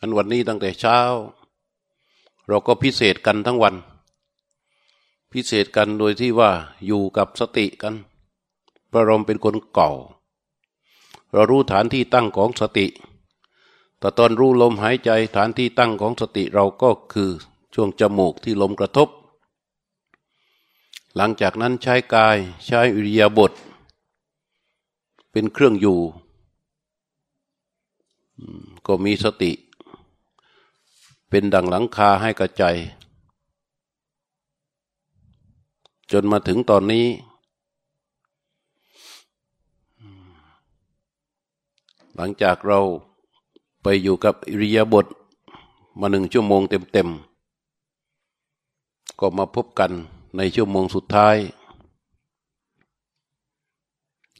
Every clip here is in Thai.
อันวันนี้ตั้งแต่เช้า เราก็พิเศษกันทั้งวัน พิเศษกันโดยที่ว่าอยู่กับสติกันพระราเป็นคนเก่า เรารู้ฐานที่ตั้งของสติ แต่ตอนรู้ลมหายใจฐานที่ตั้งของสติเราก็คือช่วงจมูกที่ลมกระทบ หลังจากนั้นใช้กายใช้อิริยาบถเป็นเครื่องอยู่ ก็มีสติ เป็นดังหลังคาให้กระใจจนมาถึงตอนนี้ หลังจากเราไปอยู่กับอิริยาบถมาหนึ่งชั่วโมงเต็มๆ ก็มาพบกันในชั่วโมงสุดท้าย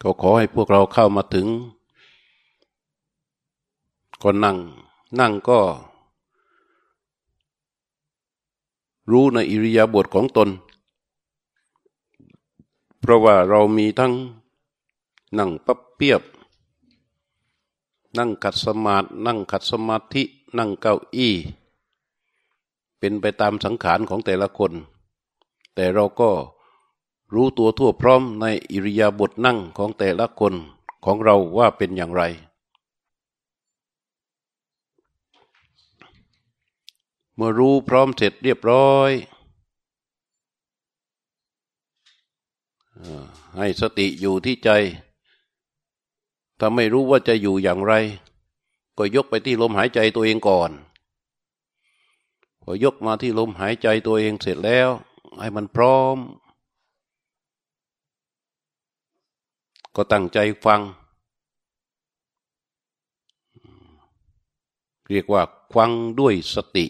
ก็ขอให้พวกเราเข้ามาถึง ก็นั่ง นั่งก็ รู้ในอิริยาบถของตน เพราะว่าเรามีทั้งนั่งปับเปียบ นั่งขัดสมาธินั่งขัดสมาธินั่งเก้าอี้ เป็นไปตามสังขารของแต่ละคน แต่เราก็รู้ตัวทั่วพร้อมในอิริยาบถนั่งของแต่ละคนของเราว่าเป็นอย่างไร เมื่อรู้พร้อมเสร็จเรียบร้อยให้สติอยู่ที่ใจ ถ้าไม่รู้ว่าจะอยู่อย่างไร ก็ยกไปที่ลมหายใจตัวเองก่อน พอยกมาที่ลมหายใจตัวเองเสร็จแล้ว ให้มันพร้อม ก็ตั้งใจฟัง เรียกว่าฟังด้วยสติ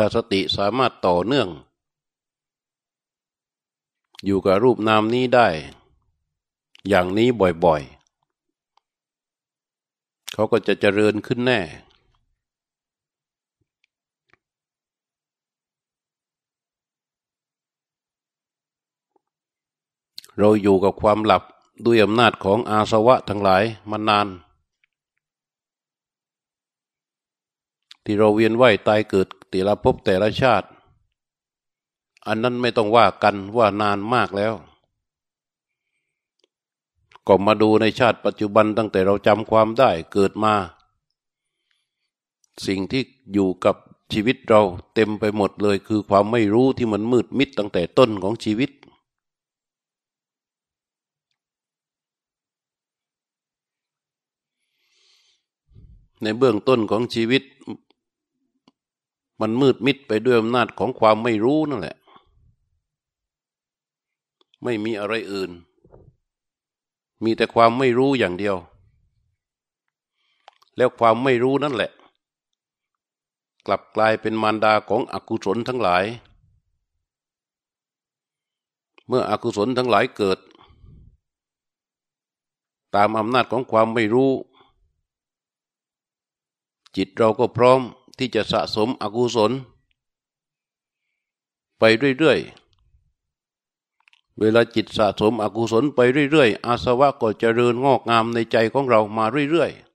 ถ้าสติสามารถต่อเนื่อง อยู่กับรูปนามนี้ได้ อย่างนี้บ่อยๆ เขาก็จะเจริญขึ้นแน่ เราอยู่กับความหลับด้วยอำนาจของอาสวะทั้งหลายมานาน ที่เราเวียนว่ายตายเกิดแต่ละภพแต่ละชาติ อันนั้นไม่ต้องว่ากันว่านานมากแล้ว ก็มาดูในชาติปัจจุบันตั้งแต่เราจำความได้เกิดมา สิ่งที่อยู่กับชีวิตเราเต็มไปหมดเลยคือความไม่รู้ที่มันมืดมิดตั้งแต่ต้นของชีวิต ในเบื้องต้นของชีวิต มันมืดมิดไปด้วยอำนาจของความไม่รู้นั่นแหละ ไม่มีอะไรอื่น มีแต่ความไม่รู้อย่างเดียว แล้วความไม่รู้นั่นแหละ กลับกลายเป็นมารดาของอกุศลทั้งหลาย เมื่ออกุศลทั้งหลายเกิด ตามอำนาจของความไม่รู้ จิตเราก็พร้อมที่จะสะสมอกุศล ไปเรื่อยๆ เวลาจิตสะสมอกุศลไปเรื่อยๆ อาสวะก็จเจริญงอกงามในใจของเรามาเรื่อยๆ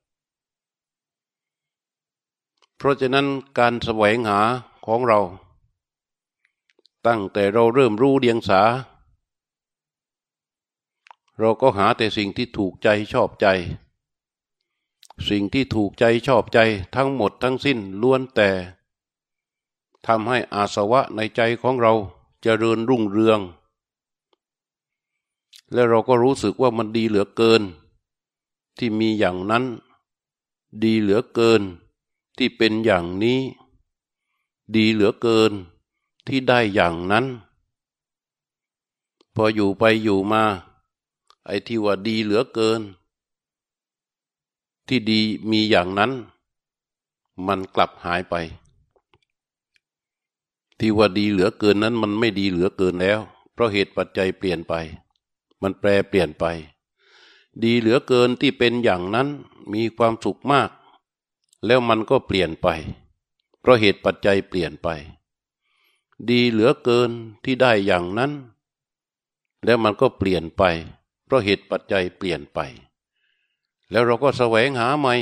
เพราะฉะนั้นการแสวงหาของเรา ตั้งแต่เราเริ่มรู้เดียงสา เราก็หาแต่สิ่งที่ถูกใจชอบใจ สิ่งที่ถูกใจชอบใจทั้งหมดทั้งสิ้นล้วนแต่ทำให้อาสวะในใจของเราจเจริญรุ่งเรือง แล้วเราก็รู้สึกว่ามันดีเหลือเกิน ที่มีอย่างนั้น ดีเหลือเกิน ที่เป็นอย่างนี้ ดีเหลือเกิน ที่ได้อย่างนั้น พออยู่ไปอยู่มา ไอ้ที่ว่าดีเหลือเกิน ที่ดีมีอย่างนั้น มันกลับหายไป ที่ว่าดีเหลือเกินนั้นมันไม่ดีเหลือเกินแล้ว เพราะเหตุปัจจัยเปลี่ยนไป มันแปรเปลี่ยนไป ดีเหลือเกินที่เป็นอย่างนั้นมีความสุขมาก แล้วมันก็เปลี่ยนไป เพราะเหตุปัจจัยเปลี่ยนไป ดีเหลือเกินที่ได้อย่างนั้น แล้วมันก็เปลี่ยนไป เพราะเหตุปัจจัยเปลี่ยนไป แล้วเราก็แสวงหาใหม่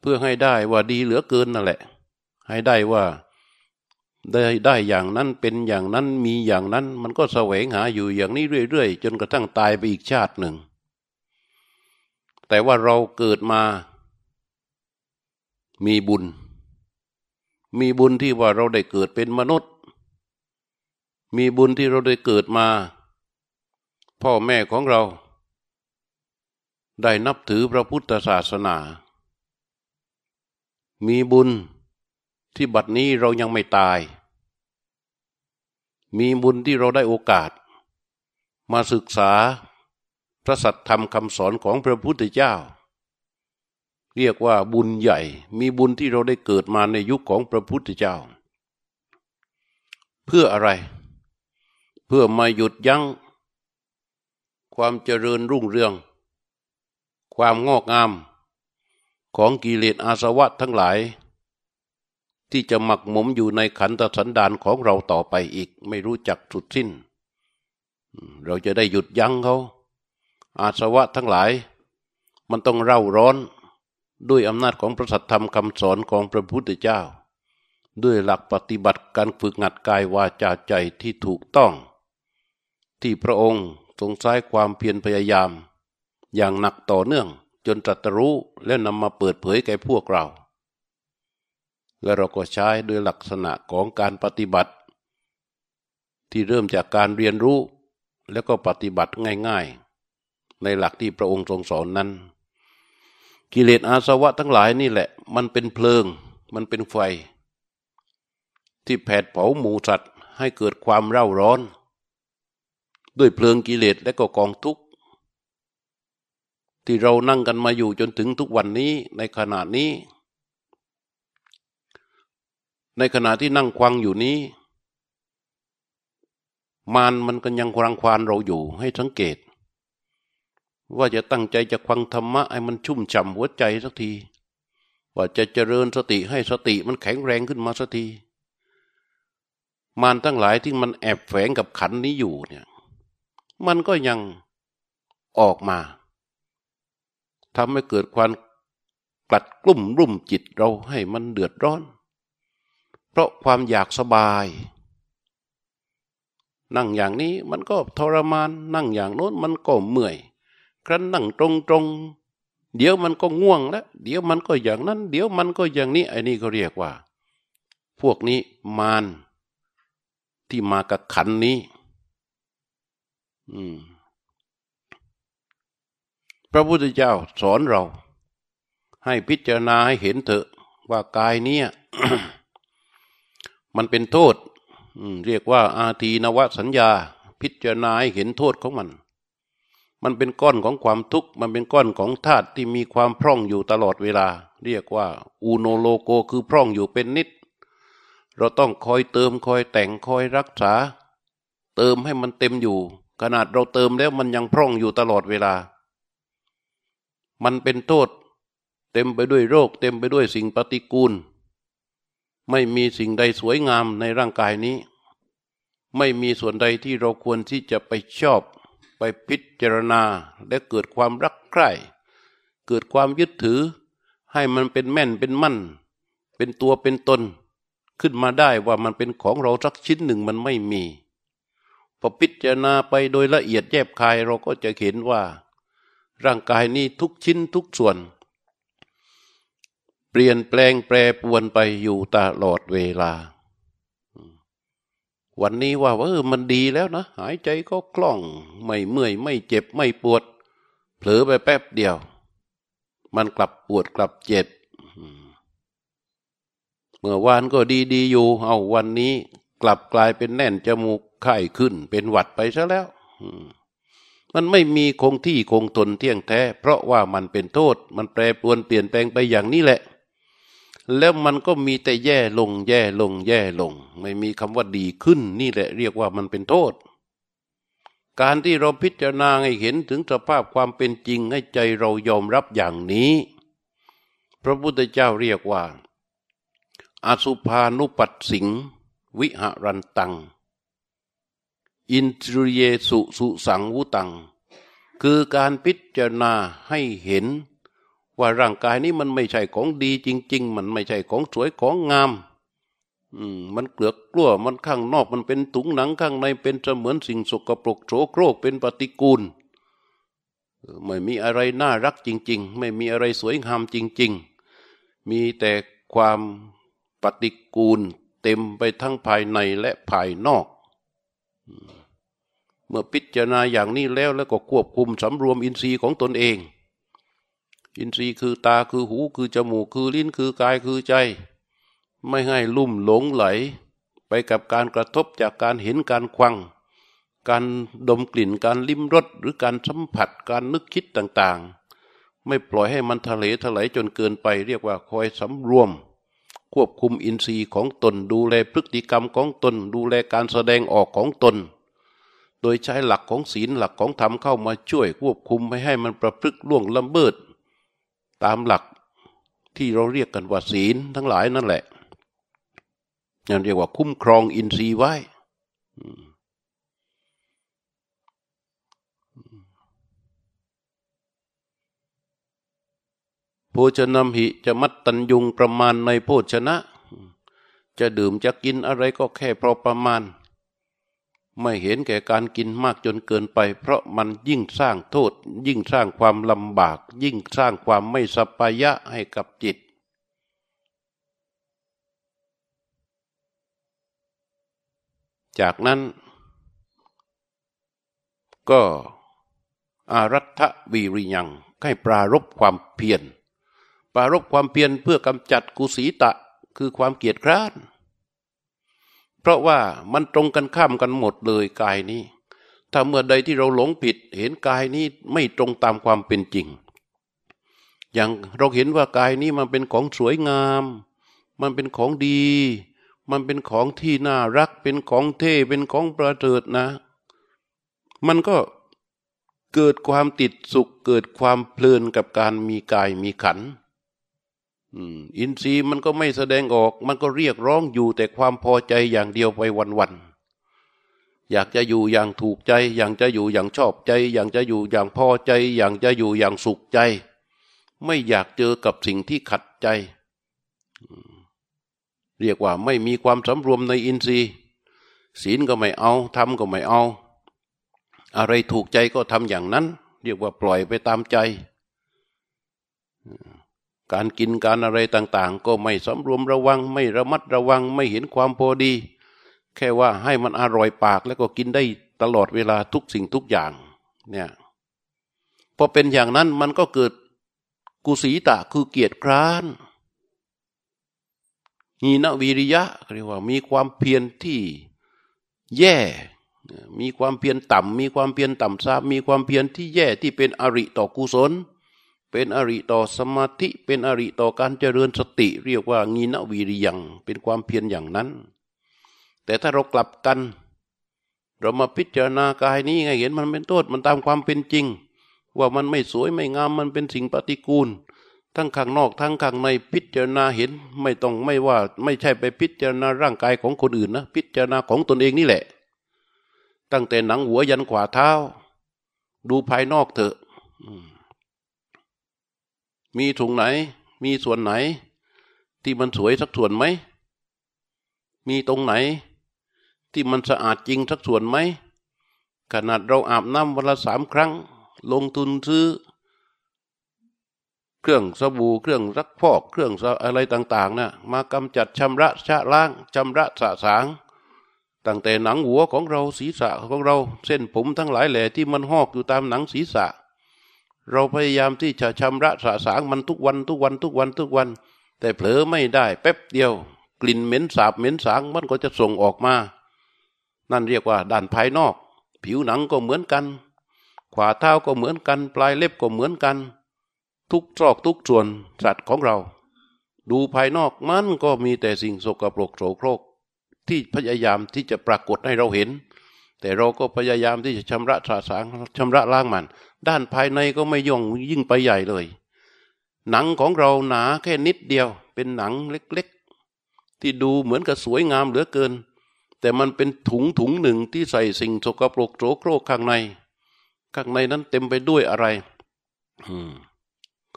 เพื่อให้ได้ว่าดีเหลือเกินนั่นแหละ ให้ได้ว่าได้ได้อย่างนั้นเป็นอย่างนั้นมีอย่างนั้น มันก็แสวงหาอยู่อย่างนี้เรื่อยๆ จนกระทั่งตายไปอีกชาติหนึ่ง แต่ว่าเราเกิดมา มีบุญ มีบุญที่ว่าเราได้เกิดเป็นมนุษย์ มีบุญที่เราได้เกิดมา พ่อแม่ของเรา ได้นับถือพระพุทธศาสนา มีบุญที่บัดนี้เรายังไม่ตาย มีบุญที่เราได้โอกาส มาศึกษาพระสัทธรรมคำสอนของพระพุทธเจ้า เรียกว่าบุญใหญ่ มีบุญที่เราได้เกิดมาในยุคของพระพุทธเจ้า เพื่ออะไร เพื่อมาหยุดยั้งความเจริญรุ่งเรือง ความงอกงาม ของกิเลสอาสวะทั้งหลาย ที่จะหมักหมมอยู่ในขันธสันดานของเราต่อไปอีก ไม่รู้จักสุดสิ้น เราจะได้หยุดยั้งเขา อาสวะทั้งหลาย มันต้องเร่าร้อนด้วยอำนาจของพระสัทธรรมคำสอนของพระพุทธเจ้า ด้วยหลักปฏิบัติการฝึกงัดกายวาจาใจที่ถูกต้อง ที่พระองค์ทรงใช้ความเพียรพยายาม อย่างหนักต่อเนื่อง จนตรัสรู้และนำมาเปิดเผยแก่พวกเรา และเราก็ใช้ด้วยลักษณะของการปฏิบัติ ที่เริ่มจากการเรียนรู้แล้วก็ปฏิบัติง่ายๆ ในหลักที่พระองค์ทรงสอนนั้น กิเลสอาสวะทั้งหลายนี่แหละ มันเป็นเพลิง มันเป็นไฟ ที่แผดเผาหมูสัตว์ให้เกิดความเร่าร้อน ด้วยเพลิงกิเลสและก็กองทุกข์ ที่เรานั่งกันมาอยู่จนถึงทุกวันนี้ในขณะนี้ ในขณะที่นั่งควังอยู่นี้ มานมันก็ยังครังควานเราอยู่ให้สังเกต ว่าจะตั้งใจจะควังธรรมะให้มันชุ่มฉ่ำหัวใจสักที ว่าจะเจริญสติให้สติมันแข็งแรงขึ้นมาสักทีมานทั้งหลายที่มันแอบแฝงกับขันนี้อยู่เนี่ย มันก็ยังออกมา ทำให้เกิดความกลัดกลุ่มรุ่มจิตเราให้มันเดือดร้อน เพราะความอยากสบาย นั่งอย่างนี้มันก็ทรมาน นั่งอย่างโน้นมันก็เมื่อย ครั้นนั่งตรงตรงเดี๋ยวมันก็ง่วงแล้วเดี๋ยวมันก็อย่างนั้น เดี๋ยวมันก็อย่างนี้ไอ้นี่เขาเรียกว่า พวกนี้มารที่มากับขันนี้ อืม พระพุทธเจ้าสอนเรา ให้พิจารณาให้เห็นเถอะว่ากายเนี้ยมันเป็นโทษเรียกว่า อาทีนวสัญญา พิจารณาให้เห็นโทษของมัน มันเป็นก้อนของความทุกข์ มันเป็นก้อนของธาตุที่มีความพร่องอยู่ตลอดเวลา เรียกว่า อูโนโลโกคือพร่องอยู่เป็นนิด เราต้องคอยเติมคอยแต่งคอยรักษา เติมให้มันเต็มอยู่ ขนาดเราเติมแล้วมันยังพร่องอยู่ตลอดเวลา มันเป็นโทษ เต็มไปด้วยโรค เต็มไปด้วยสิ่งปฏิกูล ไม่มีสิ่งใดสวยงามในร่างกายนี้ ไม่มีส่วนใดที่เราควรที่จะไปชอบ ไปพิจารณาและเกิดความรักใคร่เกิดความยึดถือ ให้มันเป็นแม่นเป็นมั่น เป็นตัวเป็นตน ขึ้นมาได้ว่ามันเป็นของเราสักชิ้นหนึ่งมันไม่มีพอพิจารณาไปโดยละเอียดแยบคายเราก็จะเห็นว่า ร่างกายนี้ทุกชิ้นทุกส่วน เปลี่ยนแปลงแปรปวนไปอยู่ตลอดเวลา วันนี้ว่าเออมันดีแล้วนะ หายใจก็คล่อง ไม่เมื่อย ไม่เจ็บไม่ปวด เผลอไปแป๊บเดียว มันกลับปวดกลับเจ็บ เมื่อวานก็ดีดีอยู่ เอาวันนี้กลับกลายเป็นแน่นจมูกไข้ขึ้น เป็นหวัดไปซะแล้วมั มันไม่มีคงที่คงทนเที่ยงแท้ เพราะว่ามันเป็นโทษ มันแปรปรวนเปลี่ยนแปลงไปอย่างนี้แหละ แล้วมันก็มีแต่แย่ลง แย่ลง แย่ลง ไม่มีคำว่าดีขึ้น นี่แหละเรียกว่ามันเป็นโทษ การที่เราพิจารณาให้เห็นถึงสภาพความเป็นจริงให้ใจเรายอมรับอย่างนี้ พระพุทธเจ้าเรียกว่า อสุภานุปัสสิง วิหรันตัง อินทรีเยสุสุสังวุตัง คือการพิจารณาให้เห็น ว่าร่างกายนี้มันไม่ใช่ของดีจริง ๆ มันไม่ใช่ของสวยของงามมันเกลือกกลัวมันข้างนอกมันเป็นถุงหนังข้างในเป็นเสมือนสิ่งสกปรกโสโครกเป็นปฏิกูล ไม่มีอะไรน่ารักจริง ๆ ไม่มีอะไรสวยงามจริง ๆ มีแต่ความปฏิกูล เต็มไปทั้งภายในและภายนอก เมื่อพิจารณาอย่างนี้แล้วแล้วก็ควบคุมสำรวมอินทรีย์ของตนเอง อินทรีย์คือตาคือหูคือจมูกคือลิ้นคือกายคือใจ ไม่ให้ลุ่มหลงไหล ไปกับการกระทบจากการเห็นการควัง การดมกลิ่นการลิ้มรสหรือการสัมผัสการนึกคิดต่างๆ ไม่ปล่อยให้มันทะเลถลายจนเกินไป เรียกว่าคอยสำรวม ควบคุมอินทรีย์ของตน ดูแลพฤติกรรมของตน ดูแลการแสดงออกของตน โดยใช้หลักของศีลหลักของธรรมเข้ามาช่วยควบคุมไม่ให้มันประพฤติล่วงละเมิด ตามหลักที่เราเรียกกันว่าศีลทั้งหลายนั่นแหละนั่นเรียกว่าคุ้มครองอินทรีย์ไว้ โภชนมหิจะมัดตันยุงประมาณในโภชนะ จะดื่มจะกินอะไรก็แค่พอประมาณ ไม่เห็นแก่การกินมากจนเกินไป เพราะมันยิ่งสร้างโทษ ยิ่งสร้างความลำบาก ยิ่งสร้างความไม่สปายะให้กับจิตจากนั้น ก็อารัฐวีริยังให้ปรารบความเพียร ปรารบความเพียรเพื่อกำจัดกุศีตะคือความเกียดคร้าน เพราะว่ามันตรงกันข้ามกันหมดเลยกายนี้ ถ้าเมื่อใดที่เราหลงผิด เห็นกายนี้ไม่ตรงตามความเป็นจริง อย่างเราเห็นว่ากายนี้มันเป็นของสวยงาม มันเป็นของดี มันเป็นของที่น่ารัก เป็นของเท่เป็นของประเสริฐนะ มันก็เกิดความติดสุขเกิดความเพลินกับการมีกายมีขัน อินทรีย์มันก็ไม่แสดงออก มันก็เรียกร้องอยู่แต่ความพอใจอย่างเดียวไปวันๆอยากจะอยู่อย่างถูกใจ อยางจะอยู่อย่างชอบใจ อยางจะอยู่อย่างพอใจ อยางจะอยู่อย่างสุขใจ ไม่อยากเจอกับสิ่งที่ขัดใจ เรียกว่าไม่มีความสำรวมในอินทรีย์ ศีลก็ไม่เอาทำก็ไม่เอา อะไรถูกใจก็ทำอย่างนั้น เรียกว่าปล่อยไปตามใจ การกินการอะไรต่างๆ ก็ไม่สำรวมระวังไม่ระมัดระวังไม่เห็นความพอดี แค่ว่าให้มันอร่อยปากแล้วก็กินได้ตลอดเวลาทุกสิ่งทุกอย่างเนี่ยพอเป็นอย่างนั้นมันก็เกิดกุศีตะคือเกียรติคร้านหีนวิริยะเรียกว่ามีความเพียรที่แย่ มีความเพียรต่ำมีความเพียรต่ำซามีความเพียรที่แย่ที่เป็นอริต่อกุศล เป็นอริต่อสมาธิ เป็นอริต่อการเจริญสติ เรียกว่างีนวิริยังเป็นความเพียรอย่างนั้น แต่ถ้าเรากลับกัน เรามาพิจารณากายนี้ไงเห็นมันเป็นโทษมันตามความเป็นจริง ว่ามันไม่สวยไม่งามมันเป็นสิ่งปฏิกูล ทั้งข้างนอกทั้งข้างในพิจารณาเห็นไม่ต้องไม่ว่า ไม่ใช่ไปพิจารณาร่างกายของคนอื่นนะ พิจารณาของตนเองนี่แหละ ตั้งแต่หนังหัวยันขวาเท้า ดูภายนอกเถอะ มีถุงไหน มีส่วนไหน ที่มันสวยสักส่วนไหม มีตรงไหน ที่มันสะอาดจริงสักส่วนไหม ขนาดเราอาบน้ำวันละสามครั้ง ลงทุนซื้อ เครื่องสบู่เครื่องรักพอกเครื่องอะไรต่าง ๆนะ่ะมากำจัดชำระชะล้างชำระสะสางตั้งแต่หนังหัวของเราศีรษะของเรา เส้นผมทั้งหลายแหล่ที่มันหอกอยู่ตามหนังศีรษะ เราพยายามที่จะชำระสะสางมันทุกวันทุกวันทุกวันทุกวัน แต่เผลอไม่ได้ แป๊บเดียว กลิ่นเหม็นสาบเหม็นสางมันก็จะส่งออกมา นั่นเรียกว่าด้านภายนอก ผิวหนังก็เหมือนกัน ขวาเท้าก็เหมือนกัน ปลายเล็บก็เหมือนกัน ทุกซอกทุกส่วนสัตว์ของเรา ดูภายนอกมันก็มีแต่สิ่งสกปรกโสโครก ที่พยายามที่จะปรากฏให้เราเห็น แต่เราก็พยายามที่จะชำระสาสางชำระล้างมัน ด้านภายในก็ไม่ย่องยิ่งไปใหญ่เลย หนังของเราหนาแค่นิดเดียว เป็นหนังเล็กๆ ที่ดูเหมือนกับสวยงามเหลือเกิน แต่มันเป็นถุงถุงหนึ่งที่ใส่สิ่งสกปรกโสโครกข้างใน ข้างในนั้นเต็มไปด้วยอะไร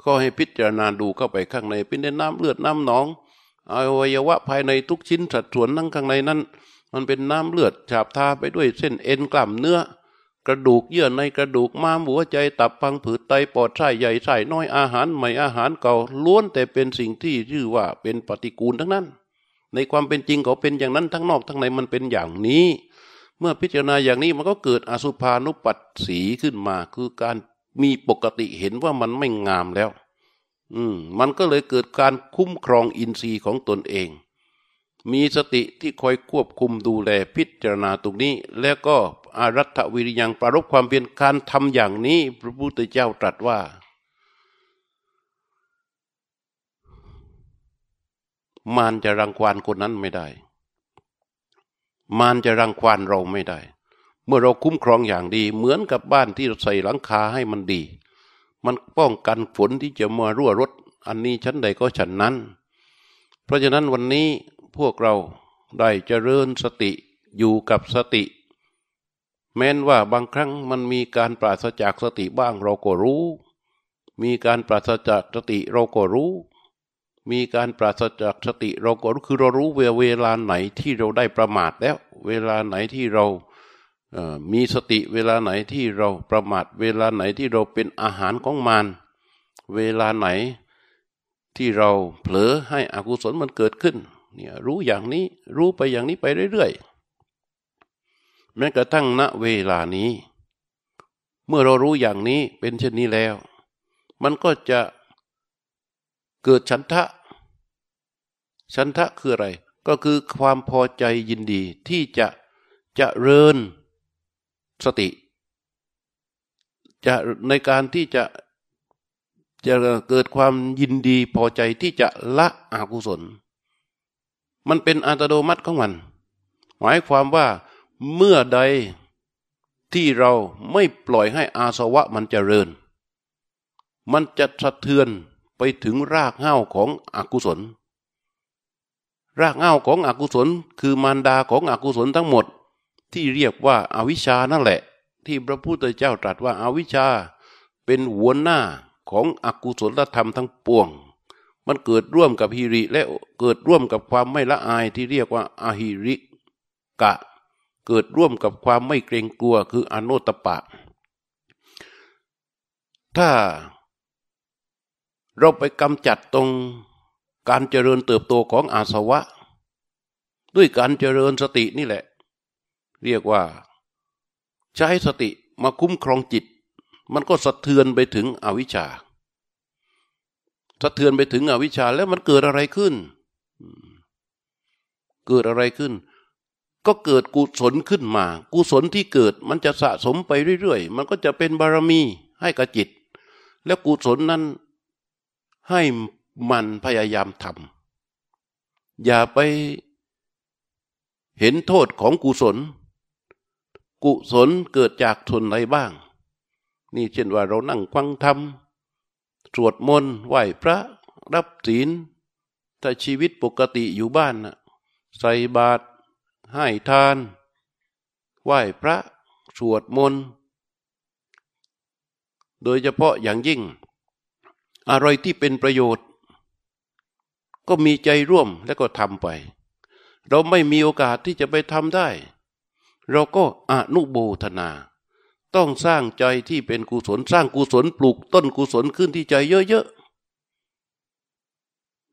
ก็ให้พิจารณาดูเข้าไปข้างในเป็นน้ำเลือดน้ำหนองอวัยวะภายในทุกชิ้นสัดส่วนนั่งข้างในนั้น มันเป็นน้ำเลือดฉาบทาไปด้วยเส้นเอ็นกล้ามเนื้อ กระดูกเยื่อในกระดูกม้ามหัวใจตับพังผืดไตปอดไส้ใหญ่ไส้น้อยอาหารใหม่อาหารเก่าล้วนแต่เป็นสิ่งที่ชื่อว่าเป็นปฏิกูลทั้งนั้น ในความเป็นจริงเขาเป็นอย่างนั้นทั้งนอกทั้งในมันเป็นอย่างนี้ เมื่อพิจารณาอย่างนี้มันก็เกิดอสุภานุปัสสีขึ้นมา คือการมีปกติเห็นว่ามันไม่งามแล้ว อืม มันก็เลยเกิดการคุ้มครองอินทรีย์ของตนเอง มีสติที่คอยควบคุมดูแลพิจารณาตรงนี้ แล้วก็อารัฐวิริยังปรารบความเพียรการทำอย่างนี้พระพุทธเจ้าตรัสว่า มารจะรังควานคนนั้นไม่ได้ มารจะรังควานเราไม่ได้ เมื่อเราคุ้มครองอย่างดี เหมือนกับบ้านที่เราใส่หลังคาให้มันดี มันป้องกันฝนที่จะมารั่วรถ อันนี้ชั้นใดก็ฉันนั้น เพราะฉะนั้นวันนี้ พวกเราได้เจริญสติอยู่กับสติ แม้นว่าบางครั้งมันมีการปราศจากสติบ้างเราก็รู้ มีการปราศจากสติเราก็รู้ มีการปราศจากสติเราก็รู้คือเรารู้เวลาไหนที่เราได้ประมาทแล้ว เวลาไหนที่เรามีสติเวลาไหนที่เราประมาทเวลาไหนที่เราเป็นอาหารของมารเวลาไหนที่เราเผลอให้อกุศลมันเกิดขึ้น เนี่ยรู้อย่างนี้รู้ไปอย่างนี้ไปเรื่อยๆแม้กระทั่งณเวลานี้ เมื่อเรารู้อย่างนี้เป็นเช่นนี้แล้ว มันก็จะเกิดฉันทะ ฉันทะคืออะไร ก็คือความพอใจยินดีที่จะจะเริญสติ จะในการที่จะจะเกิดความยินดีพอใจที่จะละอกุศล มันเป็นอัตโนมัติของมัน หมายความว่าเมื่อใดที่เราไม่ปล่อยให้อาสวะมันจเจริญ มันจะสะเทือนไปถึงรากเหง้าของอกุศล รากเหง้าของอกุศล คือมารดาของอกุศลทั้งหมด ที่เรียกว่าอาวิชานั่นแหละ ที่พระพุทธเจ้าตรัสว่าอาวิชาเป็นหัวหน้าของอกุศลธรรมทั้งปวง มันเกิดร่วมกับฮิริ และเกิดร่วมกับความไม่ละอายที่เรียกว่าอาหิริกะ เกิดร่วมกับความไม่เกรงกลัวคืออโนตปะ ถ้าเราไปกำจัดตรงการเจริญเติบโตของอาสวะ ด้วยการเจริญสตินี่แหละ เรียกว่า ใช้สติมาคุ้มครองจิต มันก็สะเทือนไปถึงอวิชชา สะเทือนไปถึงอวิชชาแล้วมันเกิดอะไรขึ้น เกิดอะไรขึ้น ก็เกิดกุศลขึ้นมา กุศลที่เกิดมันจะสะสมไปเรื่อยๆ มันก็จะเป็นบารมีให้กับจิต แล้วกุศลนั้นให้มันพยายามทำอย่าไปเห็นโทษของกุศล กุศลเกิดจากทนไหนบ้าง นี่เช่นว่าเรานั่งฟังธรรม สวดมนต์ไหว้พระรับศีลถ้าชีวิตปกติอยู่บ้านนะใส่บาตรให้ทาน ไหว้พระสวดมนต์โดยเฉพาะอย่างยิ่ง อะไรที่เป็นประโยชน์ ก็มีใจร่วมแล้วก็ทำไป เราไม่มีโอกาสที่จะไปทำได้ เราก็อนุโบธนา ต้องสร้างใจที่เป็นกุศลสร้างกุศลปลูกต้นกุศลขึ้นที่ใจเยอะๆ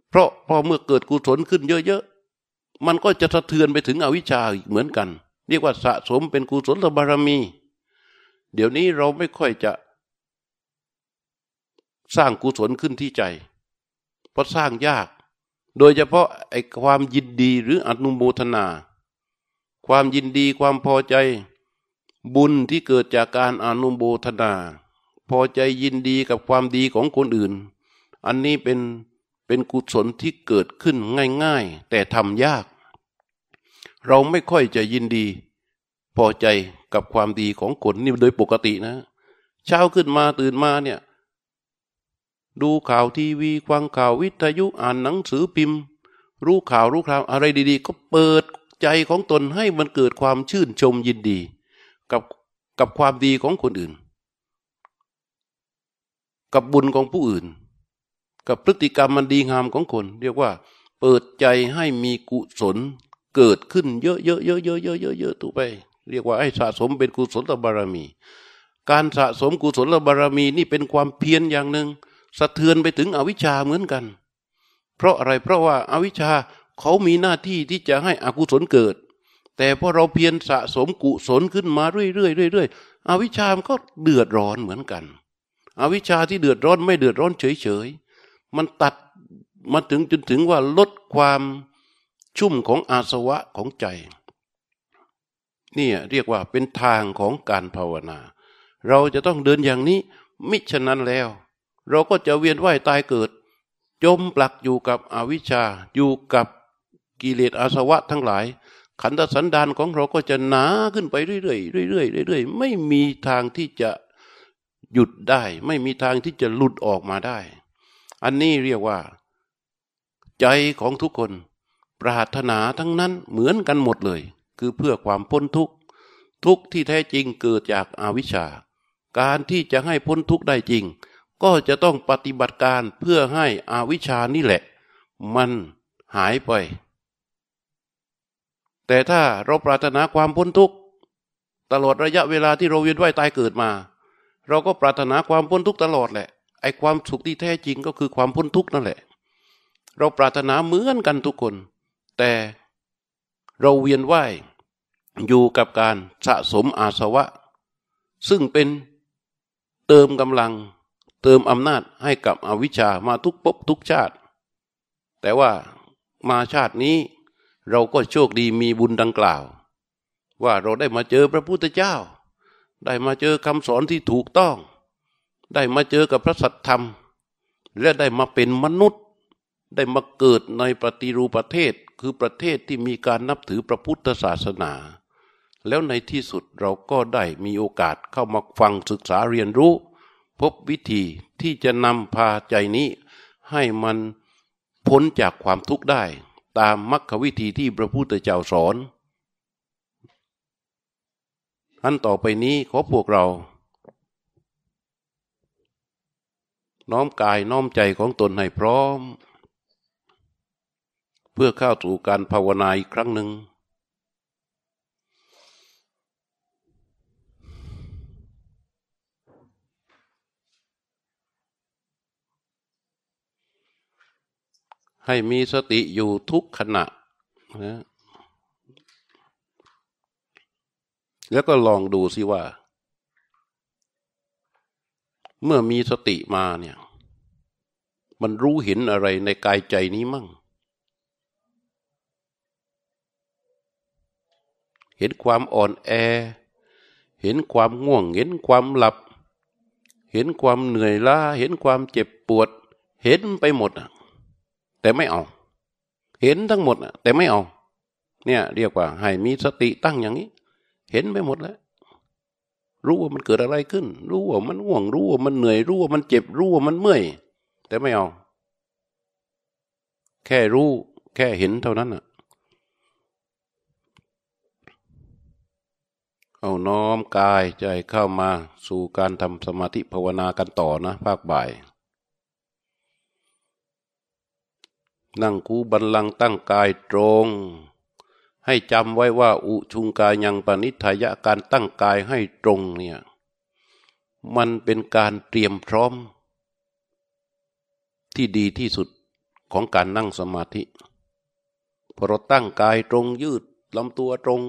เพราะพอเมื่อเกิดกุศลขึ้นเยอะๆ มันก็จะสะเทือนไปถึงอวิชชาอีกเหมือนกัน เรียกว่าสะสมเป็นกุศลบารมี เดี๋ยวนี้เราไม่ค่อยจะ สร้างกุศลขึ้นที่ใจ เพราะสร้างยาก โดยเฉพาะไอ้ความยินดีหรืออนุโมทนา ความยินดีความพอใจ บุญที่เกิดจากการอนุโมทนา พอใจยินดีกับความดีของคนอื่น อันนี้เป็นเป็นกุศลที่เกิดขึ้นง่ายๆ แต่ทำยาก เราไม่ค่อยจะยินดี พอใจกับความดีของคนนี่โดยปกตินะ เช้าขึ้นมาตื่นมาเนี่ย ดูข่าวทีวีฟังข่าววิทยุอ่านหนังสือพิมพ์ รู้ข่าวรู้ข่าวอะไรดี ๆ ก็เปิดใจของตนให้มันเกิดความชื่นชมยินดี กับกับความดีของคนอื่น กับบุญของผู้อื่น กับพฤติกรรมมันดีงามของคน เรียกว่า เปิดใจให้มีกุศลเกิดขึ้นเยอะๆเยอะๆเยอะๆเยอะๆเยอะๆถูกไป เรียกว่าให้สะสมเป็นกุศลบารมี การสะสมกุศลบารมีนี่เป็นความเพียรอย่างหนึ่งสะเทือนไปถึงอวิชชาเหมือนกัน เพราะอะไรเพราะว่าอาวิชชาเขามีหน้าที่ที่จะให้อกุศลเกิด แต่พอเราเพียรสะสมกุศลขึ้นมาเรื่อยๆเรื่อยๆอวิชามันก็เดือดร้อนเหมือนกัน อวิชชาที่เดือดร้อนไม่เดือดร้อนเฉยๆมันตัดมาถึงจนถึงว่าลดความชุ่มของอาสวะของใจนี่เรียกว่าเป็นทางของการภาวนา เราจะต้องเดินอย่างนี้ มิฉะนั้นแล้ว เราก็จะเวียนว่ายตายเกิด จมปลักอยู่กับอวิชชาอยู่กับกิเลสอาสวะทั้งหลาย ขันธสันดานของเราก็จะหนาขึ้นไปเรื่อยๆเรื่อยๆเรื่อยๆไม่มีทางที่จะหยุดได้ ไม่มีทางที่จะหลุดออกมาได้ อันนี้เรียกว่า ใจของทุกคน ปรารถนาทั้งนั้นเหมือนกันหมดเลย คือเพื่อความพ้นทุกข์ทุกข์ที่แท้จริงเกิดจากอาวิชชา การที่จะให้พ้นทุกข์ได้จริง ก็จะต้องปฏิบัติการเพื่อให้อาวิชชานี่แหละ มันหายไป แต่ถ้าเราปรารถนาความพ้นทุกข์ตลอดระยะเวลาที่เราเวียนว่ายตายเกิดมา เราก็ปรารถนาความพ้นทุกข์ตลอดแหละไอ้ความสุขที่แท้จริงก็คือความพ้นทุกข์นั่นแหละ เราปรารถนาเหมือนกันทุกคน แต่เราเวียนว่ายอยู่กับการสะสมอาสวะ ซึ่งเป็นเติมกำลังเติมอำนาจให้กับอวิชชามาทุกภพทุกชาติ แต่ว่ามาชาตินี้ เราก็โชคดีมีบุญดังกล่าว ว่าเราได้มาเจอพระพุทธเจ้า ได้มาเจอคำสอนที่ถูกต้อง ได้มาเจอกับพระสัทธรรม และได้มาเป็นมนุษย์ ได้มาเกิดในปฏิรูปประเทศคือประเทศที่มีการนับถือพระพุทธศาสนา แล้วในที่สุดเราก็ได้มีโอกาสเข้ามาฟังศึกษาเรียนรู้ พบวิธีที่จะนำพาใจนี้ให้มันพ้นจากความทุกข์ได้ ตามมรรควิธีที่พระพุทธเจ้าสอนอันต่อไปนี้ขอพวกเรา น้อมกายน้อมใจของตนให้พร้อม เพื่อเข้าสู่การภาวนาอีกครั้งหนึ่ง ให้มีสติอยู่ทุกขณะนะแล้วก็ลองดูสิว่า เมื่อมีสติมาเนี่ย มันรู้เห็นอะไรในกายใจนี้มั่ง เห็นความอ่อนแอ เห็นความง่วง เห็นความหลับ เห็นความเหนื่อยล้า เห็นความเจ็บปวด เห็นไปหมดอะ แต่ไม่เอา เห็นทั้งหมดอะแต่ไม่เอา เนี่ย เรียกว่า ให้มีสติตั้งอย่างนี้ เห็นไปหมดแล้วรู้ว่ามันเกิดอะไรขึ้น รู้ว่ามันง่วง รู้ว่ามันเหนื่อย รู้ว่ามันเจ็บ รู้ว่ามันเมื่อย แต่ไม่เอา แค่รู้ แค่เห็นเท่านั้นอะ เอาน้อมกายใจเข้ามา สู่การทำสมาธิภาวนากันต่อนะ ภาคบ่าย นั่งคูบันลังตั้งกายตรง ให้จำไว้ว่า อุชุงกายยังปณิทายะการตั้งกายให้ตรงเนี่ยมันเป็นการเตรียมพร้อม ที่ดีที่สุดของการนั่งสมาธิพอเราตั้งกายตรงยืดลำตัวตรง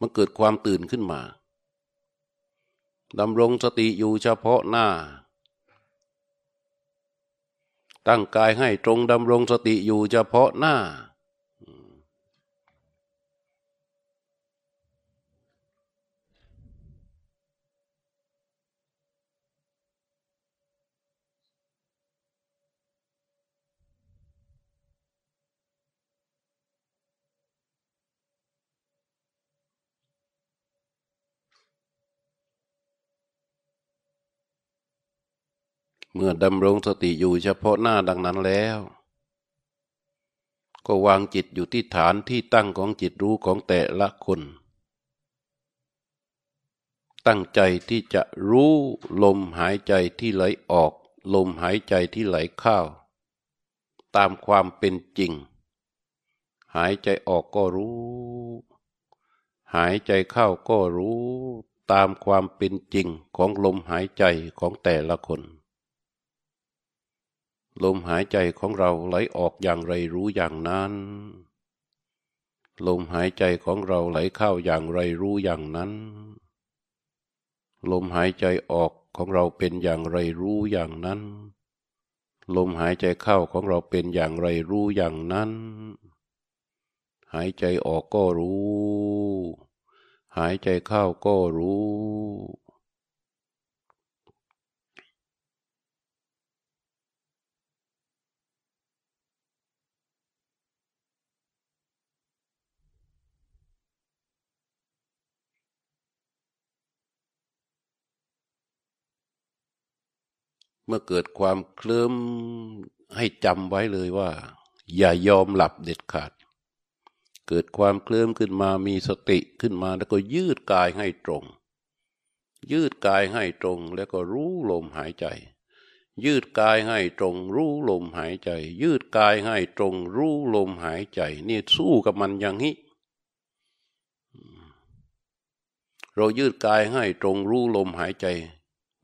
มันเกิดความตื่นขึ้นมาดำรงสติอยู่เฉพาะหน้า ตั้งกายให้ตรงดำรงสติอยู่เฉพาะหน้า เมื่อดำรงสติอยู่เฉพาะหน้าดังนั้นแล้ว ก็วางจิตอยู่ที่ฐานที่ตั้งของจิตรู้ของแต่ละคน ตั้งใจที่จะรู้ลมหายใจที่ไหลออก ลมหายใจที่ไหลเข้าตามความเป็นจริง หายใจออกก็รู้ หายใจเข้าก็รู้ ตามความเป็นจริงของลมหายใจของแต่ละคน ลมหายใจของเราไหลออกอย่างไรรู้อย่างนั้น ลมหายใจของเราไหลเข้าอย่างไรรู้อย่างนั้น ลมหายใจออกของเราเป็นอย่างไรรู้อย่างนั้น ลมหายใจเข้าของเราเป็นอย่างไรรู้อย่างนั้น หายใจออกก็รู้ หายใจเข้าก็รู้ มื่อเกิดความเคลิ้มให้จำไว้เลยว่า อย่ายอมหลับเด็ดขาด เกิดความเคลิ้มขึ้นมามีสติขึ้นมาแล้วก็ยืดกายให้ตรง ยืดกายให้ตรงแล้วก็รู้ลมหายใจ ยืดกายให้ตรง รู้ลมหายใจ ยืดกายให้ตรง รู้ลมหายใจ นี่สู้กับมันอย่างนี้เรายืดกายให้ตรงรู้ลมหายใจ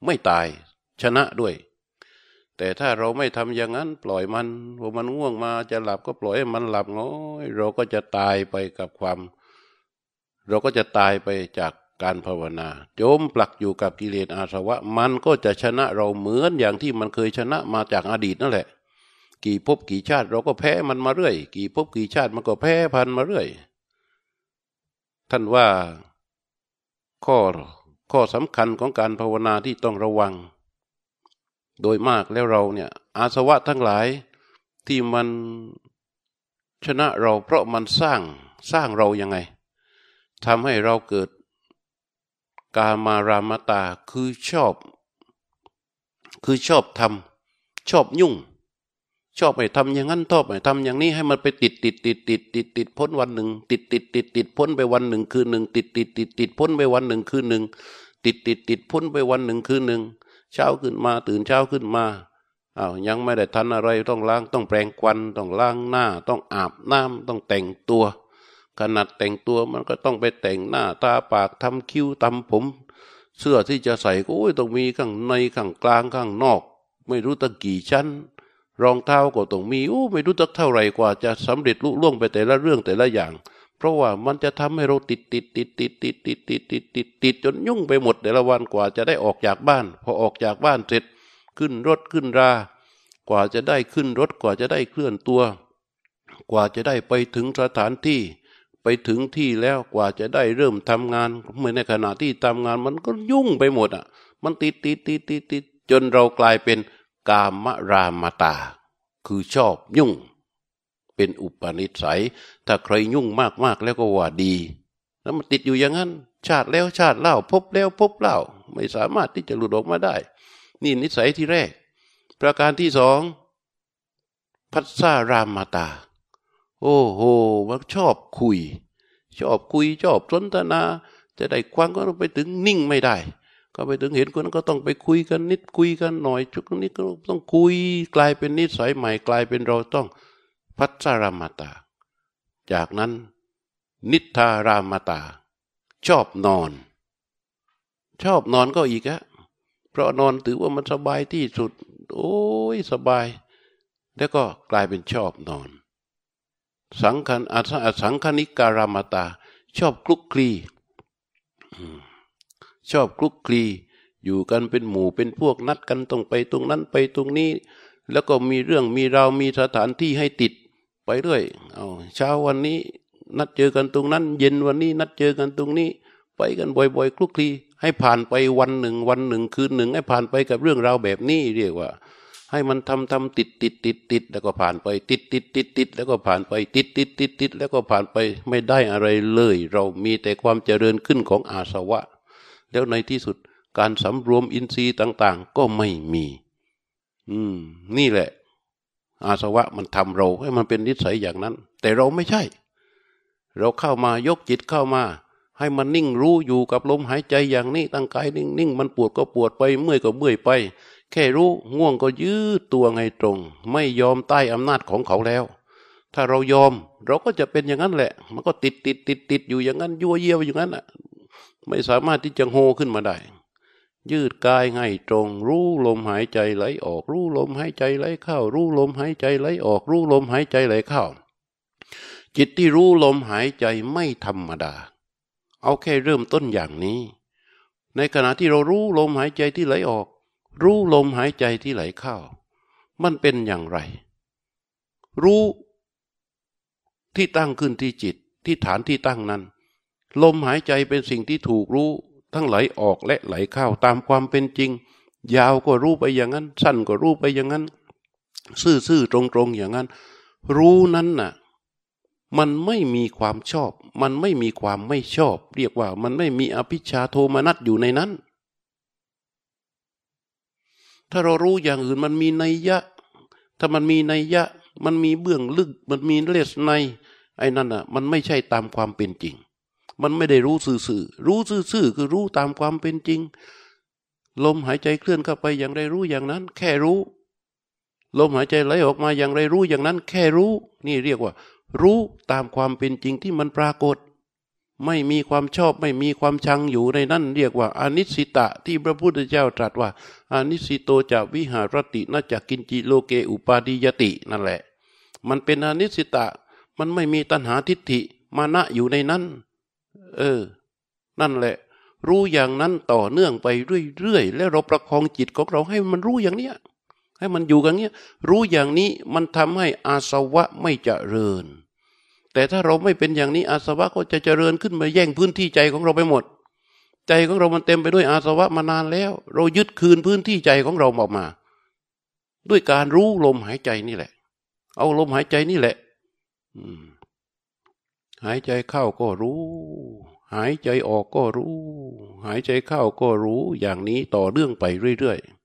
ไม่ตายชนะด้วย แต่ถ้าเราไม่ทำอย่างนั้น ปล่อยมันพอมันง่วงมาจะหลับก็ปล่อยให้มันหลับง้อยเราก็จะตายไปกับความ เราก็จะตายไปจากการภาวนา โจมปลักอยู่กับกิเลสอาสวะ มันก็จะชนะเราเหมือนอย่างที่มันเคยชนะมาจากอดีตนั่นแหละ กี่ภพกี่ชาติเราก็แพ้มันมาเรื่อย กี่ภพกี่ชาติมันก็แพ้พันมาเรื่อย ท่านว่าข้อข้อสำคัญของการภาวนาที่ต้องระวัง โดยมากแล้วเราเนี่ย อาสวะทั้งหลายที่มันชนะเราเพราะมันสร้างสร้างเรายังไงทำให้เราเกิดกามารามตาคือชอบ คือชอบทำชอบยุ่ง ชอบไปทำอย่างนั้นชอบไปทำอย่างนี้ให้มันไปติดติดติดติดติดติดพ้นวันหนึ่ง ติดติดติดติดพ้นไปวันหนึ่ง คืนหนึ่งติดติดติดติดพ้นไปวันหนึ่งคืนหนึ่งติดติดติดพ้นไปวันหนึ่งคืนหนึ่ง เช้าขึ้นมาตื่นเช้าขึ้นมาอา้าวยังไม่ได้ทันอะไรต้องล้างต้องแปรงควันต้องล้างหน้า ต้องอาบน้ำต้องแต่งตัว ขนาดแต่งตัวมันก็ต้องไปแต่งหน้าตาปากทำคิ้วทำผม เสื้อที่จะใส่ก็ต้องมีข้างในข้างกลางข้างนอก ไม่รู้ตั้งกี่ชั้น รองเท้าก็ต้องมีโอ้ไม่รู้ตั้งเท่าไหร่กว่าจะสำเร็จลุล่วงไปแต่ละเรื่องแต่ละอย่าง เพราะว่ามันจะทำให้เราติดติดติดติดติดติดติดติดติดติดจนยุ่งไปหมดแต่ละวันกว่าจะได้ออกจากบ้าน พอออกจากบ้านเสร็จขึ้นรถขึ้นรา กว่าจะได้ขึ้นรถกว่าจะได้เคลื่อนตัว กว่าจะได้ไปถึงสถานที่ ไปถึงที่แล้วกว่าจะได้เริ่มทำงานเมื่อในขณะที่ทำงานมันก็ยุ่งไปหมดอะ มันติดติดติดติดติดจนเรากลายเป็นกามรามตา คือชอบยุ่ง เป็นอุปนิสัย ถ้าใครยุ่งมากๆแล้วก็ว่าดี แล้วมันติดอยู่อย่างนั้น ชาติแล้วชาติเล่าพบแล้วพบเล่า ไม่สามารถที่จะหลุดออกมาได้ นี่นิสัยที่แรก ประการที่สองพัสสารามาตา โอ้โหมันชอบคุย ชอบคุยชอบสนทนา จะได้ควังก็ต้องไปถึงนิ่งไม่ได้ ก็ไปถึงเห็นคนนั้นก็ต้องไปคุยกันนิดคุยกันหน่อยชุกนี้ก็ต้องคุยกลายเป็นนิสัยใหม่กลายเป็นเราต้อง พัสรามตา จากนั้น นิทารามตา ชอบนอน ชอบนอนก็อีกอะเพราะนอนถือว่ามันสบายที่สุด โอ้ยสบาย แล้วก็กลายเป็นชอบนอน สังคันอาสังคณิการามตา ชอบคลุกคลีชอบคลุกคลีอยู่กันเป็นหมู่เป็นพวกนัดกันต้องไปตรงนั้นไปตรงนี้ แล้วก็มีเรื่องมีราวมีสถานที่ให้ติด ไปเรื่อยเอาเช้าวันนี้นัดเจอกันตรงนั้น เย็นวันนี้นัดเจอกันตรงนี้ ไปกันบ่อยๆคลุกคลีให้ผ่านไปวันหนึ่ง วันหนึ่งคืนหนึ่ง ให้ผ่านไปกับเรื่องราวแบบนี้เรียกว่า ให้มันทำทำติดติดติดติดแล้วก็ผ่านไปติดติดติดติดแล้วก็ผ่านไปติดติดติดติดแล้วก็ผ่านไปไม่ได้อะไรเลย เรามีแต่ความเจริญขึ้นของอาสวะ แล้วในที่สุดการสำรวมอินทรีย์ต่าง ๆ ก็ไม่มี อืม นี่แหละ อาสวะมันทำเราให้มันเป็นนิสัยอย่างนั้น แต่เราไม่ใช่ เราเข้ามายกจิตเข้ามา ให้มันนิ่งรู้อยู่กับลมหายใจอย่างนี้ตั้งกายนิ่งนิ่งมันปวดก็ปวดไปเมื่อยก็เมื่อยไป แค่รู้ง่วงก็ยืดตัวไงตรง ไม่ยอมใต้อำนาจของเขาแล้ว ถ้าเรายอมเราก็จะเป็นอย่างนั้นแหละ มันก็ติดติดติดติดอยู่อย่างนั้นยั่วเยี่ยวอย่างนั้นอะ ไม่สามารถที่จะโฮขึ้นมาได้ ยืดกายให้ตรง รู้ลมหายใจไหลออก รู้ลมหายใจไหลเข้า รู้ลมหายใจไหลออก รู้ลมหายใจไหลเข้า จิตที่รู้ลมหายใจไม่ธรรมดา เอาแค่เริ่มต้นอย่างนี้ ในขณะที่เรารู้ลมหายใจที่ไหลออก รู้ลมหายใจที่ไหลเข้า มันเป็นอย่างไร รู้ที่ตั้งขึ้นที่จิตที่ฐานที่ตั้งนั้น ลมหายใจเป็นสิ่งที่ถูกรู้ ทั้งไหลออกและไหลเข้าตามความเป็นจริง ยาวก็รู้ไปอย่างนั้น สั้นก็รู้ไปอย่างนั้น ซื่อๆตรงๆอย่างนั้น รู้นั้นน่ะ มันไม่มีความชอบ มันไม่มีความไม่ชอบ เรียกว่ามันไม่มีอภิชาโทมนัสอยู่ในนั้น ถ้าเรารู้อย่างอื่นมันมีนัยยะ ถ้ามันมีนัยยะ มันมีเบื้องลึก มันมีเลสในไอ้นั่นอะ มันไม่ใช่ตามความเป็นจริง มันไม่ได้รู้สื่อๆรู้ซื่อๆคือรู้ตามความเป็นจริง ลมหายใจเคลื่อนเข้าไปอย่างไรรู้อย่างนั้น แค่รู้ ลมหายใจไหลออกมาอย่างไรรู้อย่างนั้น แค่รู้ นี่เรียกว่า รู้ตามความเป็นจริงที่มันปรากฏ ไม่มีความชอบไม่มีความชังอยู่ในนั้น เรียกว่าอนิสิตะที่พระพุทธเจ้าตรัสว่าอนิสิโตจะวิหารตินาจากกินจิโลเกอุปาดิยตินั่นแหละ มันเป็นอนิสิตะมันไม่มีตัณหาทิฏฐิมานะอยู่ในนั้น เออ นั่นแหละ รู้อย่างนั้นต่อเนื่องไปเรื่อยๆแล้วเราประคองจิตของเราให้มันรู้อย่างเนี้ย ให้มันอยู่กันเนี้ย รู้อย่างนี้มันทำให้อาสวะไม่เจริญ แต่ถ้าเราไม่เป็นอย่างนี้อาสวะก็จะเจริญขึ้นมาแย่งพื้นที่ใจของเราไปหมด ใจของเรามันเต็มไปด้วยอาสวะมานานแล้ว เรายึดคืนพื้นที่ใจของเราออกมา ด้วยการรู้ลมหายใจนี่แหละ เอาลมหายใจนี่แหละ อืม หายใจเข้าก็รู้ หายใจออกก็รู้ หายใจเข้าก็รู้อย่างนี้ต่อเนื่องไปเรื่อยๆ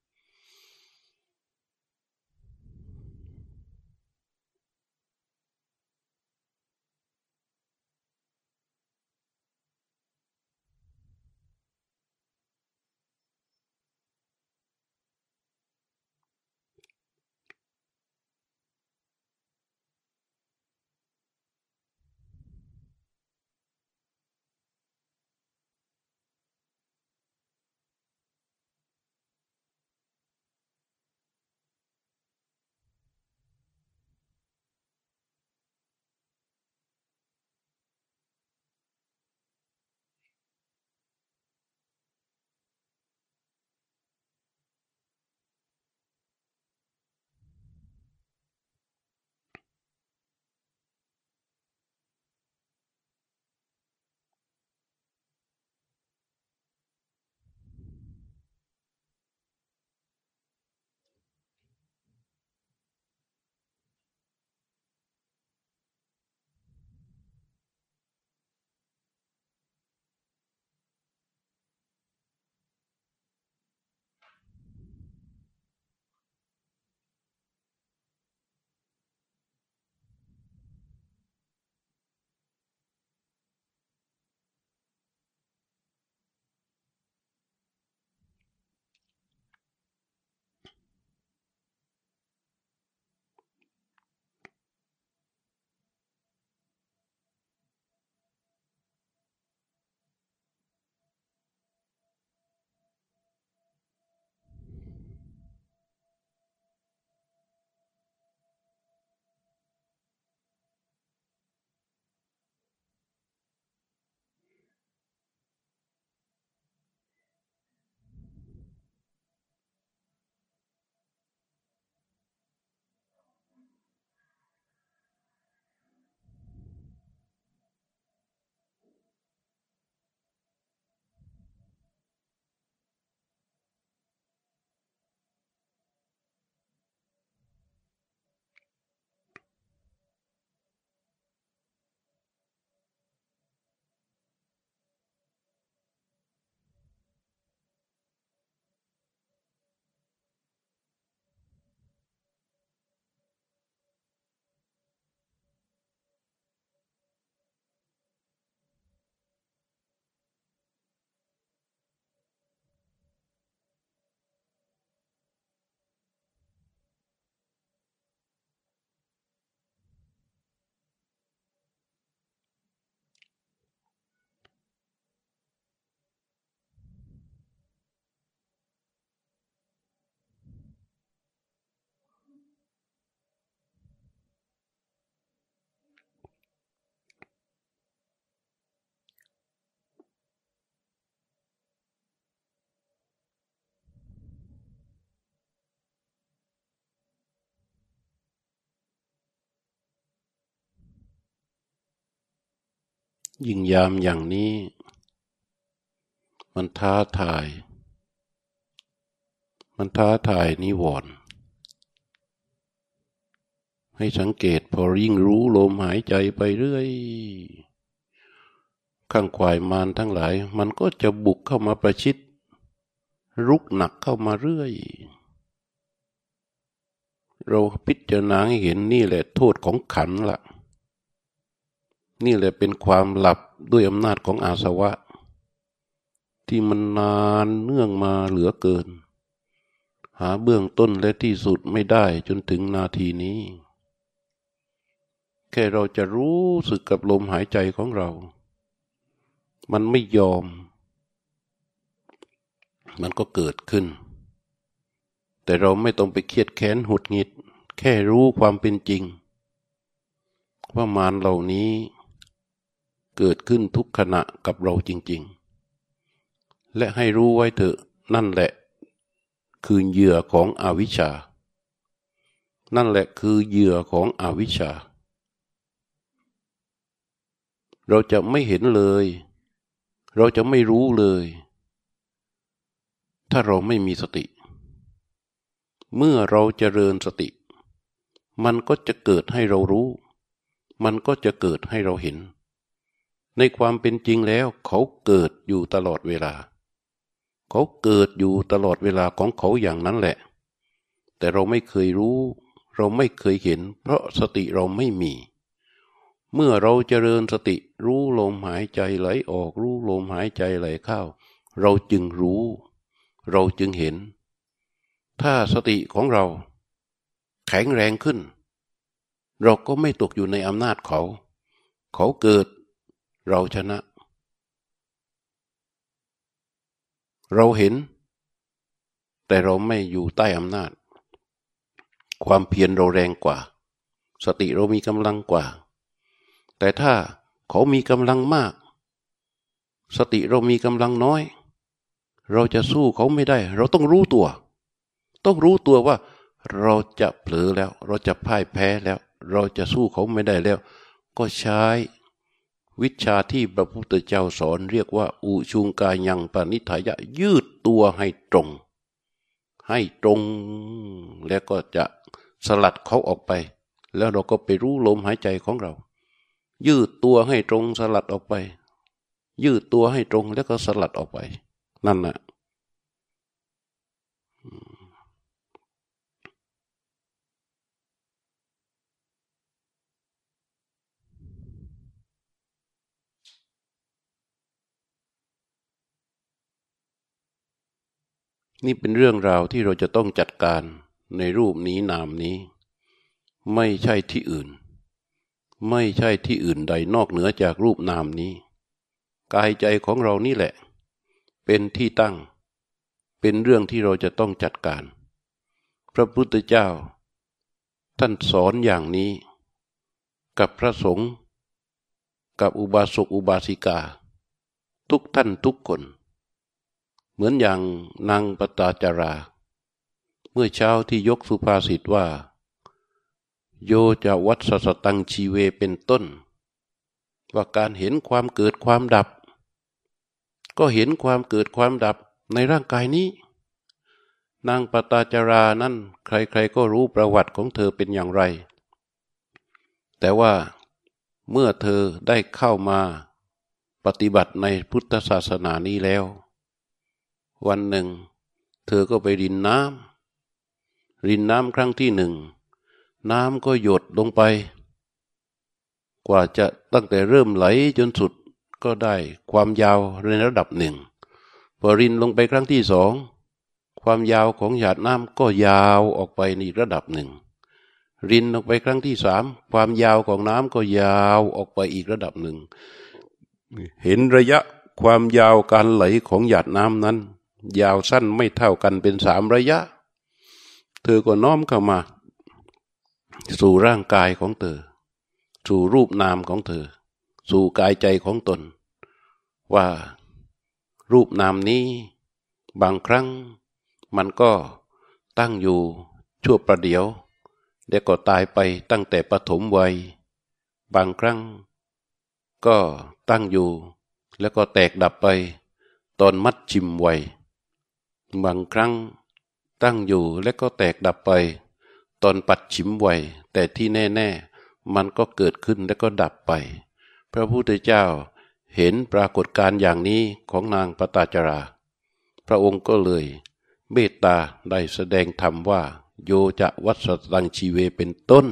ยิ่งยามอย่างนี้ มันท้าทาย มันท้าทายนิวรณ์ให้สังเกตพอยิ่งรู้ลมหายใจไปเรื่อย ข้างควายมารทั้งหลาย มันก็จะบุกเข้ามาประชิด รุกหนักเข้ามาเรื่อย เราพิจารณาให้เห็นนี่แหละโทษของขันละ่ะ นี่แหละเป็นความหลับด้วยอำนาจของอาสวะ ที่มันนานเนื่องมาเหลือเกิน หาเบื้องต้นและที่สุดไม่ได้จนถึงนาทีนี้ แค่เราจะรู้สึกกับลมหายใจของเรา มันไม่ยอม มันก็เกิดขึ้น แต่เราไม่ต้องไปเครียดแค้นหดหงิด แค่รู้ความเป็นจริง ว่ามารเหล่านี้ เกิดขึ้นทุกขณะกับเราจริง ๆ และให้รู้ไว้เถอะนั่นแหละ คือเหยื่อของอวิชชา นั่นแหละคือเหยื่อของอวิชชา เราจะไม่เห็นเลย เราจะไม่รู้เลย ถ้าเราไม่มีสติ เมื่อเราจเจริญสติ มันก็จะเกิดให้เรารู้ มันก็จะเกิดให้เราเห็น ในความเป็นจริงแล้ว เขาเกิดอยู่ตลอดเวลา เขาเกิดอยู่ตลอดเวลาของเขาอย่างนั้นแหละ แต่เราไม่เคยรู้ เราไม่เคยเห็น เพราะสติเราไม่มี เมื่อเราเจริญสติรู้ลมหายใจไหลออกรู้ลมหายใจไหลเข้า เราจึงรู้ เราจึงเห็น ถ้าสติของเรา แข็งแรงขึ้น เราก็ไม่ตกอยู่ในอำนาจเขา เขาเกิด เราชนะ เราเห็น แต่เราไม่อยู่ใต้อำนาจ ความเพียรเราแรงกว่า สติเรามีกำลังกว่า แต่ถ้าเขามีกำลังมาก สติเรามีกำลังน้อย เราจะสู้เขาไม่ได้ เราต้องรู้ตัว ต้องรู้ตัวว่า เราจะเผลอแล้ว เราจะพ่ายแพ้แล้ว เราจะสู้เขาไม่ได้แล้ว ก็ใช้ วิชาที่พระพุทธเจ้าสอนเรียกว่า อุชุงกายังปณิทายะยืดตัวให้ตรง ให้ตรง แล้วก็จะสลัดเขาออกไป แล้วเราก็ไปรู้ลมหายใจของเรา ยืดตัวให้ตรงสลัดออกไป ยืดตัวให้ตรงแล้วก็สลัดออกไป นั่นน่ะ นี่เป็นเรื่องราวที่เราจะต้องจัดการในรูปนี้นามนี้ ไม่ใช่ที่อื่น ไม่ใช่ที่อื่นใดนอกเหนือจากรูปนามนี้ กายใจของเรานี่แหละ เป็นที่ตั้ง เป็นเรื่องที่เราจะต้องจัดการ พระพุทธเจ้า ท่านสอนอย่างนี้ กับพระสงฆ์กับอุบาสกอุบาสิกา ทุกท่านทุกคน เหมือนอย่างนางปตาจารา เมื่อเช้าที่ยกสุภาษิตว่า โยจะวัดสสตังชีเวเป็นต้น ว่าการเห็นความเกิดความดับ ก็เห็นความเกิดความดับในร่างกายนี้ นางปตาจารานั้นใครๆก็รู้ประวัติของเธอเป็นอย่างไร แต่ว่าเมื่อเธอได้เข้ามาปฏิบัติในพุทธศาสนานี้แล้ว วันหนึ่ง เธอก็ไปรินน้ำรินน้ำครั้งที่หนึ่ง น้ำก็หยดลงไป กว่าจะตั้งแต่เริ่มไหลจนสุดก็ได้ความยาวในระดับหนึ่ง พอรินลงไปครั้งที่สอง ความยาวของหยาดน้ำก็ยาวออกไปในระดับหนึ่ง รินลงไปครั้งที่สามความยาวของน้ำก็ยาวออกไปอีกระดับหนึ่ง เห็นระยะความยาวการไหลของหยาดน้ำนั้น ยาวสั้นไม่เท่ากันเป็นสามระยะ เธอก็น้อมเข้ามา สู่ร่างกายของเธอ สู่รูปนามของเธอ สู่กายใจของตน ว่ารูปนามนี้ บางครั้ง มันก็ตั้งอยู่ชั่วประเดียวเด็กก็ตายไปตั้งแต่ปฐมวัย บางครั้ง ก็ตั้งอยู่ แล้วก็แตกดับไป ตอนมัดชิมไว บางครั้งตั้งอยู่แล้วก็แตกดับไป ตอนปัดฉิมไวแต่ที่แน่ ๆ มันก็เกิดขึ้นแล้วก็ดับไป พระพุทธเจ้าเห็นปรากฏการอย่างนี้ของนางปตาจรา พระองค์ก็เลยเมตตาได้แสดงธรรมว่า โยจะวัสตังชีเวเป็นต้น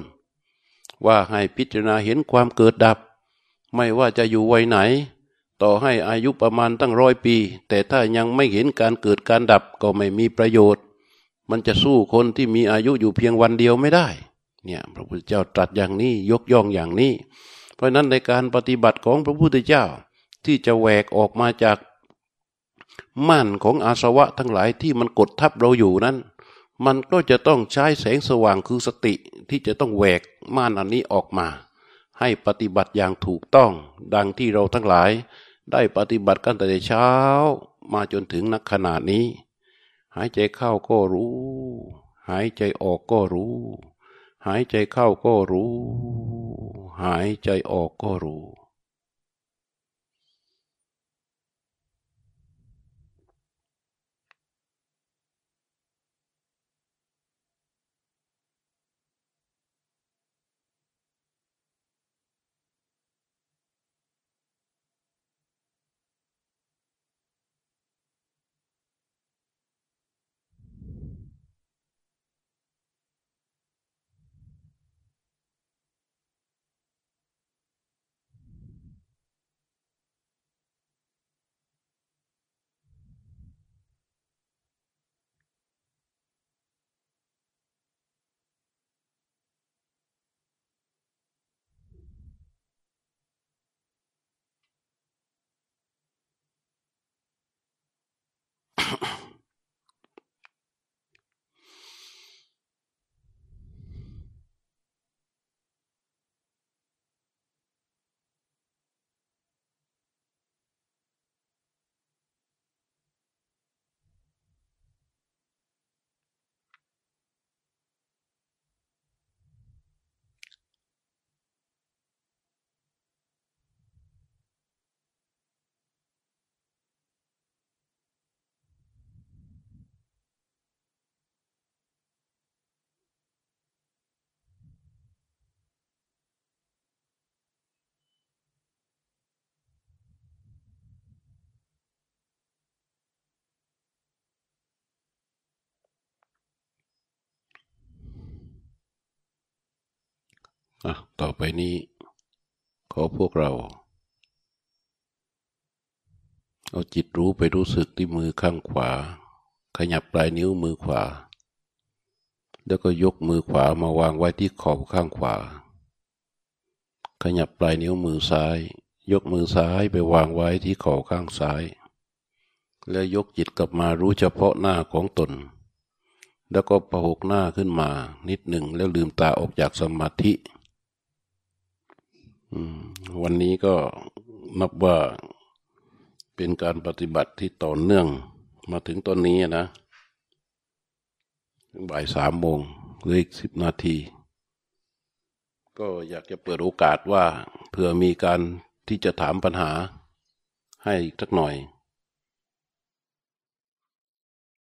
ว่าให้พิจารณาเห็นความเกิดดับ ไม่ว่าจะอยู่วัยไหน ต่อให้อายุประมาณตั้งร้อยปี แต่ถ้ายังไม่เห็นการเกิดการดับก็ไม่มีประโยชน์ มันจะสู้คนที่มีอายุอยู่เพียงวันเดียวไม่ได้ เนี่ยพระพุทธเจ้าตรัสอย่างนี้ยกย่องอย่างนี้ เพราะนั้นในการปฏิบัติของพระพุทธเจ้าที่จะแหวกออกมาจากม่านของอาสวะทั้งหลายที่มันกดทับเราอยู่นั้น มันก็จะต้องใช้แสงสว่างคือสติที่จะต้องแหวกม่านอันนี้ออกมา ให้ปฏิบัติอย่างถูกต้องดังที่เราทั้งหลาย ได้ปฏิบัติกันแต่เช้า มาจนถึงนักขนาดนี้ หายใจเข้าก็รู้ หายใจออกก็รู้ หายใจเข้าก็รู้ หายใจออกก็รู้ ต่อไปนี้ ขอพวกเรา เอาจิตรู้ไปรู้สึกที่มือข้างขวา ขยับปลายนิ้วมือขวา แล้วก็ยกมือขวามาวางไว้ที่ขอบข้างขวา ขยับปลายนิ้วมือซ้าย ยกมือซ้ายไปวางไว้ที่ขอบข้างซ้าย แล้วยกจิตกลับมารู้เฉพาะหน้าของตนแล้วก็ประหกหน้าขึ้นมานิดหนึ่งแล้วลืมตาออกจากสมาธิ วันนี้ก็นับว่าเป็นการปฏิบัติที่ต่อเนื่องมาถึงตอนนี้นะบ่ายสามโมงหรืออีกสิบนาที ก็อยากจะเปิดโอกาสว่าเผื่อมีการที่จะถามปัญหาให้อีกสักหน่อย